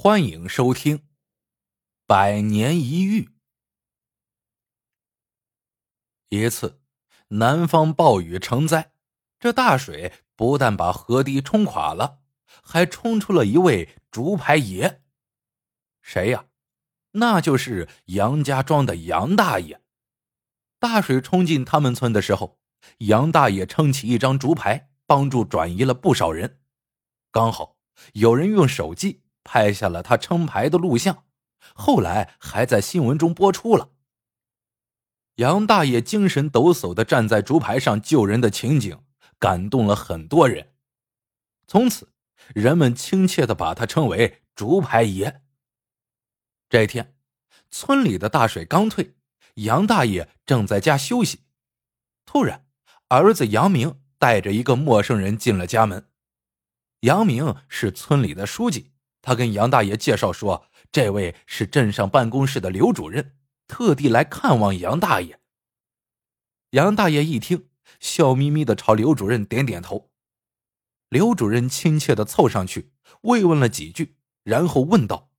欢迎收听《百年一遇》。一次，南方暴雨成灾，这大水不但把河堤冲垮了，还冲出了一位竹排爷。谁呀？那就是杨家庄的杨大爷。大水冲进他们村的时候，杨大爷撑起一张竹排，帮助转移了不少人。刚好有人用手机。拍下了他撑牌的录像，后来还在新闻中播出了。杨大爷精神抖擞的站在竹排上救人的情景，感动了很多人。从此，人们亲切的把他称为“竹排爷”。这天，村里的大水刚退，杨大爷正在家休息，突然，儿子杨明带着一个陌生人进了家门。杨明是村里的书记。他跟杨大爷介绍说：“这位是镇上办公室的刘主任，特地来看望杨大爷。”杨大爷一听，笑眯眯的朝刘主任点点头。刘主任亲切的凑上去慰问了几句，然后问道：“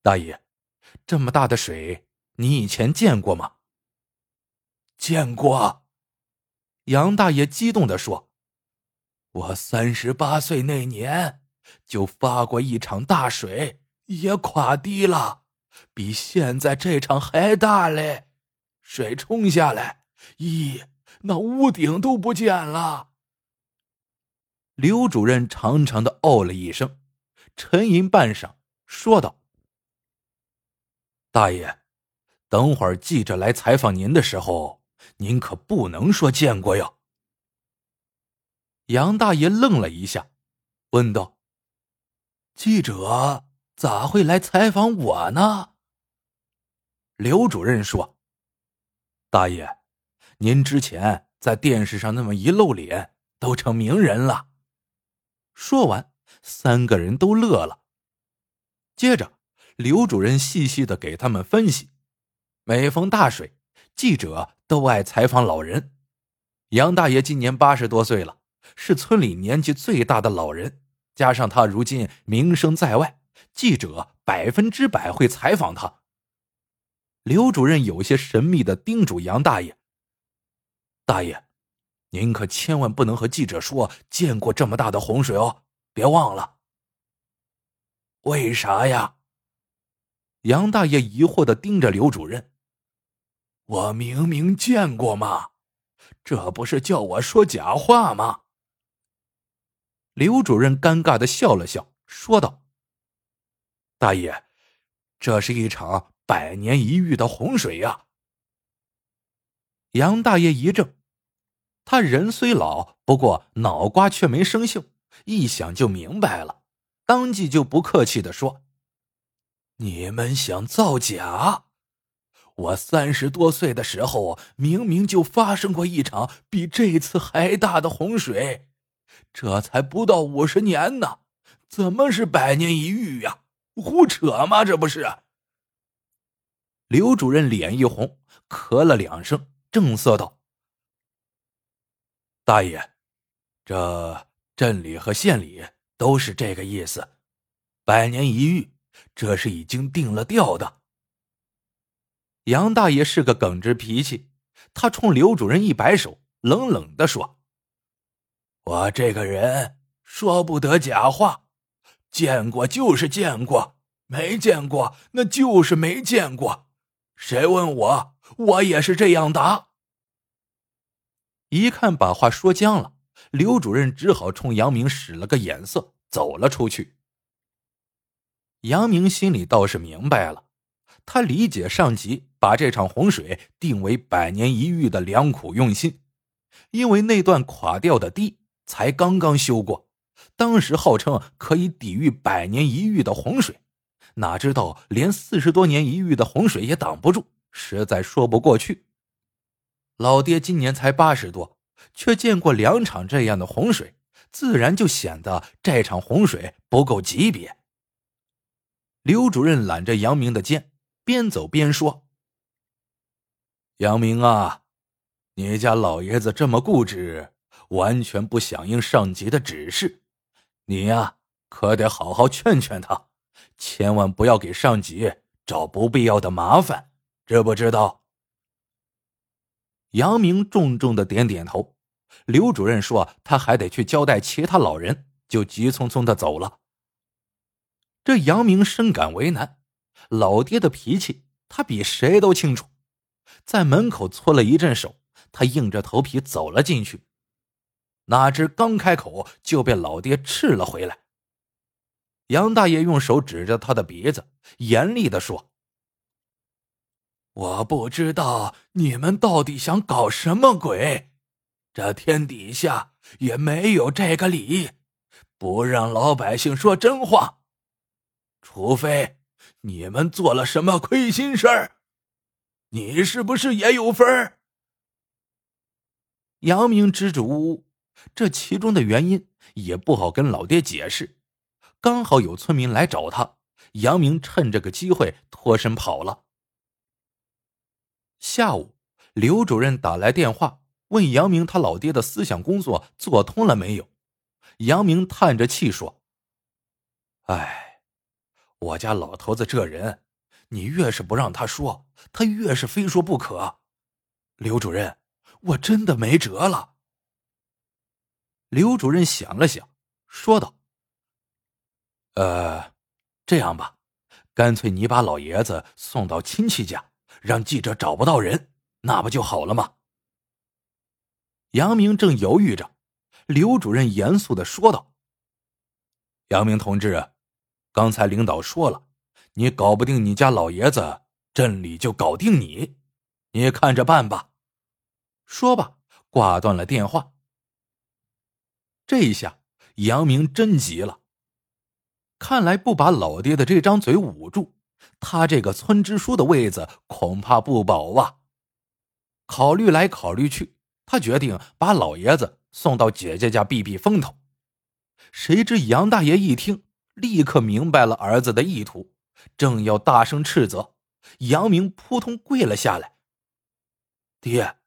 大爷，这么大的水，你以前见过吗？”“见过。”杨大爷激动的说：“我三十八岁那年。”就发过一场大水，也垮堤了，比现在这场还大嘞！水冲下来，咦，那屋顶都不见了。刘主任长长的哦了一声，沉吟半晌，说道：“大爷，等会儿记者来采访您的时候，您可不能说见过哟。”杨大爷愣了一下，问道。记者咋会来采访我呢？刘主任说：“大爷，您之前在电视上那么一露脸，都成名人了。”说完，三个人都乐了。接着，刘主任细细的给他们分析：每逢大水，记者都爱采访老人。杨大爷今年八十多岁了，是村里年纪最大的老人。加上他如今名声在外，记者百分之百会采访他。刘主任有些神秘的叮嘱杨大爷：“大爷，您可千万不能和记者说见过这么大的洪水哦，别忘了。”为啥呀？杨大爷疑惑的盯着刘主任：“我明明见过嘛，这不是叫我说假话吗？”刘主任尴尬的笑了笑，说道：“大爷，这是一场百年一遇的洪水呀。”杨大爷一怔，他人虽老，不过脑瓜却没生锈，一想就明白了，当即就不客气的说：“你们想造假？我三十多岁的时候，明明就发生过一场比这次还大的洪水。”这才不到五十年呢，怎么是百年一遇呀？胡扯吗？这不是？刘主任脸一红，咳了两声，正色道：“大爷，这镇里和县里都是这个意思，百年一遇，这是已经定了调的。”杨大爷是个耿直脾气，他冲刘主任一摆手，冷冷的说。我这个人说不得假话，见过就是见过，没见过那就是没见过。谁问我，我也是这样答。一看把话说僵了，刘主任只好冲杨明使了个眼色，走了出去。杨明心里倒是明白了，他理解上级把这场洪水定为百年一遇的良苦用心，因为那段垮掉的堤。才刚刚修过，当时号称可以抵御百年一遇的洪水，哪知道连四十多年一遇的洪水也挡不住，实在说不过去。老爹今年才八十多，却见过两场这样的洪水，自然就显得这场洪水不够级别。刘主任揽着杨明的肩，边走边说：“杨明啊，你家老爷子这么固执。”完全不响应上级的指示，你呀可得好好劝劝他，千万不要给上级找不必要的麻烦，知不知道？”杨明重重的点点头。刘主任说他还得去交代其他老人，就急匆匆的走了。这杨明深感为难，老爹的脾气他比谁都清楚，在门口搓了一阵手，他硬着头皮走了进去。哪知刚开口就被老爹斥了回来。杨大爷用手指着他的鼻子，严厉的说：“我不知道你们到底想搞什么鬼。”这天底下也没有这个理，不让老百姓说真话，除非你们做了什么亏心事儿。你是不是也有份儿？杨明支支吾吾，这其中的原因也不好跟老爹解释。刚好有村民来找他，杨明趁这个机会脱身跑了。下午，刘主任打来电话。问杨明，他老爹的思想工作做通了没有？杨明叹着气说：“哎，我家老头子这人，你越是不让他说，他越是非说不可。刘主任，我真的没辙了。”刘主任想了想，说道：“呃，这样吧，干脆你把老爷子送到亲戚家，让记者找不到人，那不就好了吗？”杨明正犹豫着，刘主任严肃的说道：“杨明同志，刚才领导说了，你搞不定你家老爷子，镇里就搞定你，你看着办吧。”说罢，挂断了电话。这一下，杨明真急了，看来不把老爹的这张嘴捂住，他这个村支书的位子恐怕不保啊！考虑来考虑去。他决定把老爷子送到姐姐家避避风头，谁知杨大爷一听，立刻明白了儿子的意图，正要大声斥责，杨明扑通跪了下来：“爹，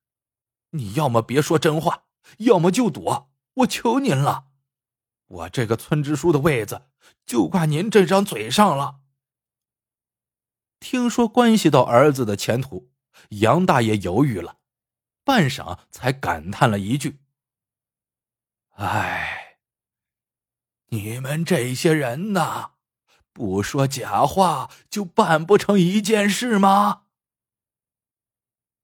你要么别说真话，要么就躲，我求您了，我这个村支书的位子就挂您这张嘴上了。”听说关系到儿子的前途，杨大爷犹豫了。半晌，才感叹了一句：“哎，你们这些人呐，不说假话就办不成一件事吗？”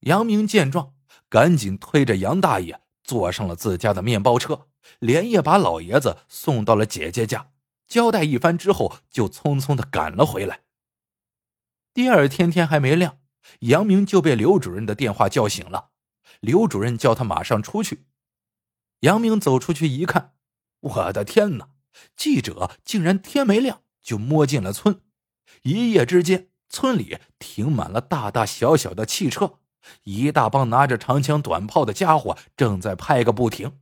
杨明见状，赶紧推着杨大爷坐上了自家的面包车，连夜把老爷子送到了姐姐家，交代一番之后，就匆匆的赶了回来。第二天天还没亮，杨明就被刘主任的电话叫醒了。刘主任叫他马上出去。杨明走出去一看，我的天哪！记者竟然天没亮就摸进了村。一夜之间，村里停满了大大小小的汽车，一大帮拿着长枪短炮的家伙正在拍个不停。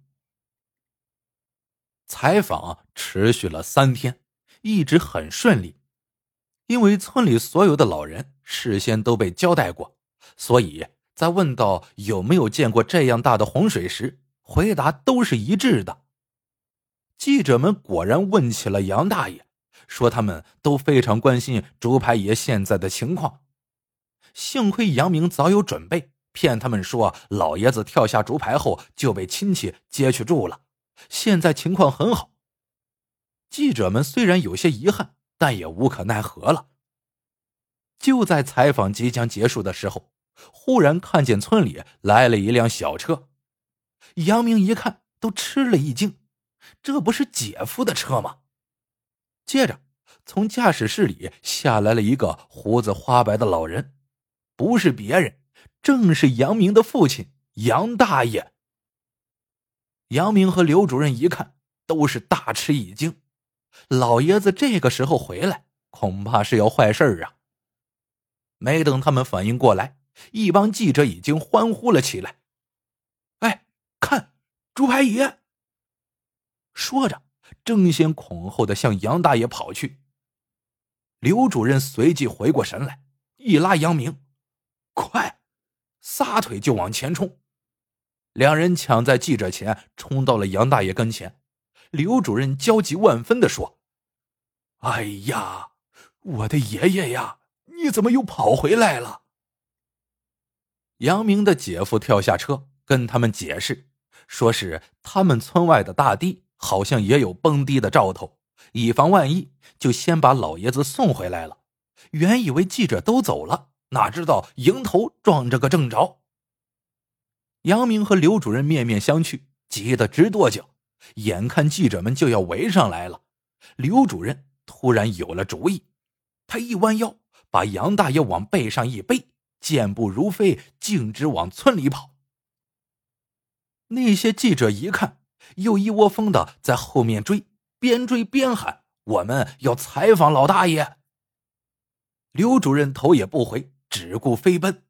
采访持续了三天，一直很顺利，因为村里所有的老人事先都被交代过，所以。在问到有没有见过这样大的洪水时，回答都是一致的。记者们果然问起了杨大爷，说他们都非常关心竹排爷现在的情况。幸亏杨明早有准备，骗他们说老爷子跳下竹排后就被亲戚接去住了，现在情况很好。记者们虽然有些遗憾，但也无可奈何了。就在采访即将结束的时候。忽然看见村里来了一辆小车，杨明一看都吃了一惊，这不是姐夫的车吗？接着从驾驶室里下来了一个胡子花白的老人，不是别人，正是杨明的父亲杨大爷。杨明和刘主任一看都是大吃一惊，老爷子这个时候回来，恐怕是要坏事儿啊！没等他们反应过来。一帮记者已经欢呼了起来。哎，看，猪排爷！说着，争先恐后的向杨大爷跑去。刘主任随即回过神来，一拉杨明：“快！”撒腿就往前冲。两人抢在记者前冲到了杨大爷跟前。刘主任焦急万分的说：“哎呀，我的爷爷呀，你怎么又跑回来了？杨明的姐夫跳下车，跟他们解释，说是他们村外的大堤好像也有崩堤的兆头，以防万一，就先把老爷子送回来了。原以为记者都走了，哪知道迎头撞着个正着。杨明和刘主任面面相觑，急得直跺脚。眼看记者们就要围上来了，刘主任突然有了主意，他一弯腰，把杨大爷往背上一背。健步如飞，径直往村里跑。那些记者一看，又一窝蜂的在后面追，边追边喊：“我们要采访老大爷。”刘主任头也不回，只顾飞奔。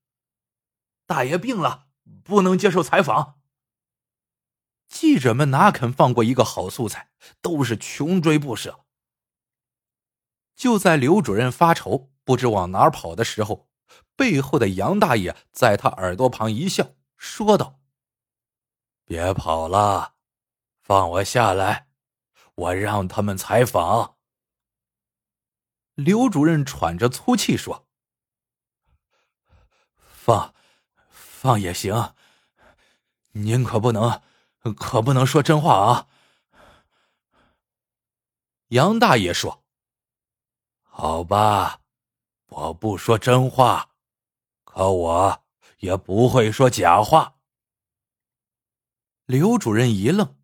大爷病了，不能接受采访。记者们哪肯放过一个好素材，都是穷追不舍。就在刘主任发愁，不知往哪儿跑的时候。背后的杨大爷在他耳朵旁一笑，说道：“别跑了，放我下来，我让他们采访。”刘主任喘着粗气说：“放，放也行，您可不能，可不能说真话啊。”杨大爷说：“好吧，我不说真话。”可我也不会说假话。刘主任一愣，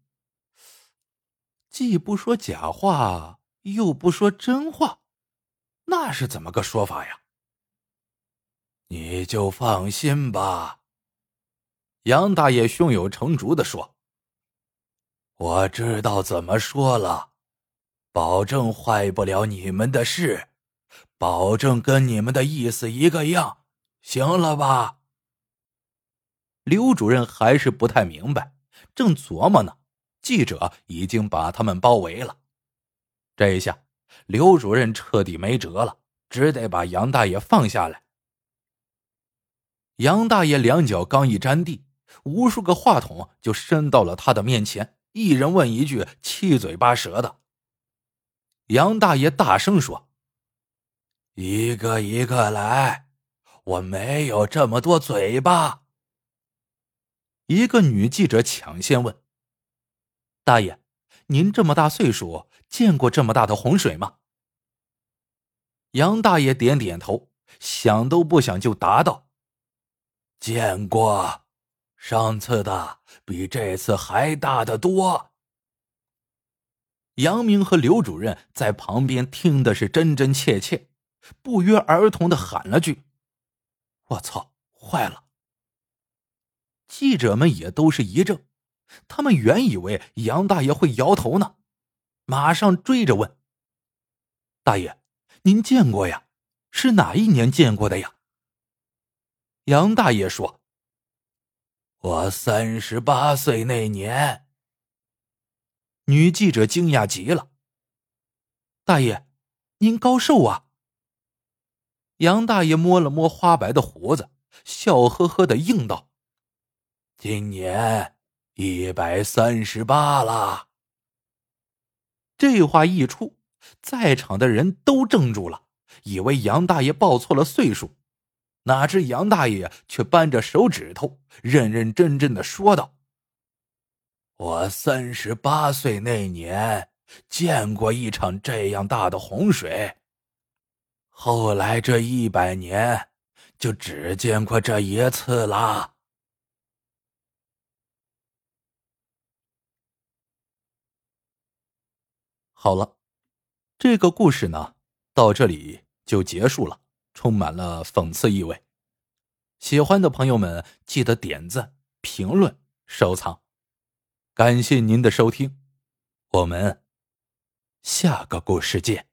既不说假话，又不说真话，那是怎么个说法呀？你就放心吧，杨大爷胸有成竹的说：“我知道怎么说了，保证坏不了你们的事，保证跟你们的意思一个样。”行了吧？刘主任还是不太明白，正琢磨呢，记者已经把他们包围了。这一下，刘主任彻底没辙了，只得把杨大爷放下来。杨大爷两脚刚一沾地，无数个话筒就伸到了他的面前，一人问一句，七嘴八舌的。杨大爷大声说：“一个一个来。”我没有这么多嘴巴。一个女记者抢先问：“大爷，您这么大岁数，见过这么大的洪水吗？”杨大爷点点头，想都不想就答道：“见过，上次的比这次还大得多。”杨明和刘主任在旁边听的是真真切切，不约而同的喊了句。我操！坏了！记者们也都是一怔，他们原以为杨大爷会摇头呢，马上追着问：“大爷，您见过呀？是哪一年见过的呀？”杨大爷说：“我三十八岁那年。”女记者惊讶极了：“大爷，您高寿啊？”杨大爷摸了摸花白的胡子，笑呵呵的应道：“今年一百三十八了。”这话一出，在场的人都怔住了，以为杨大爷报错了岁数。哪知杨大爷却扳着手指头，认认真真的说道：“我三十八岁那年见过一场这样大的洪水。”后来这一百年，就只见过这一次了。好了，这个故事呢，到这里就结束了，充满了讽刺意味。喜欢的朋友们，记得点赞、评论、收藏。感谢您的收听，我们下个故事见。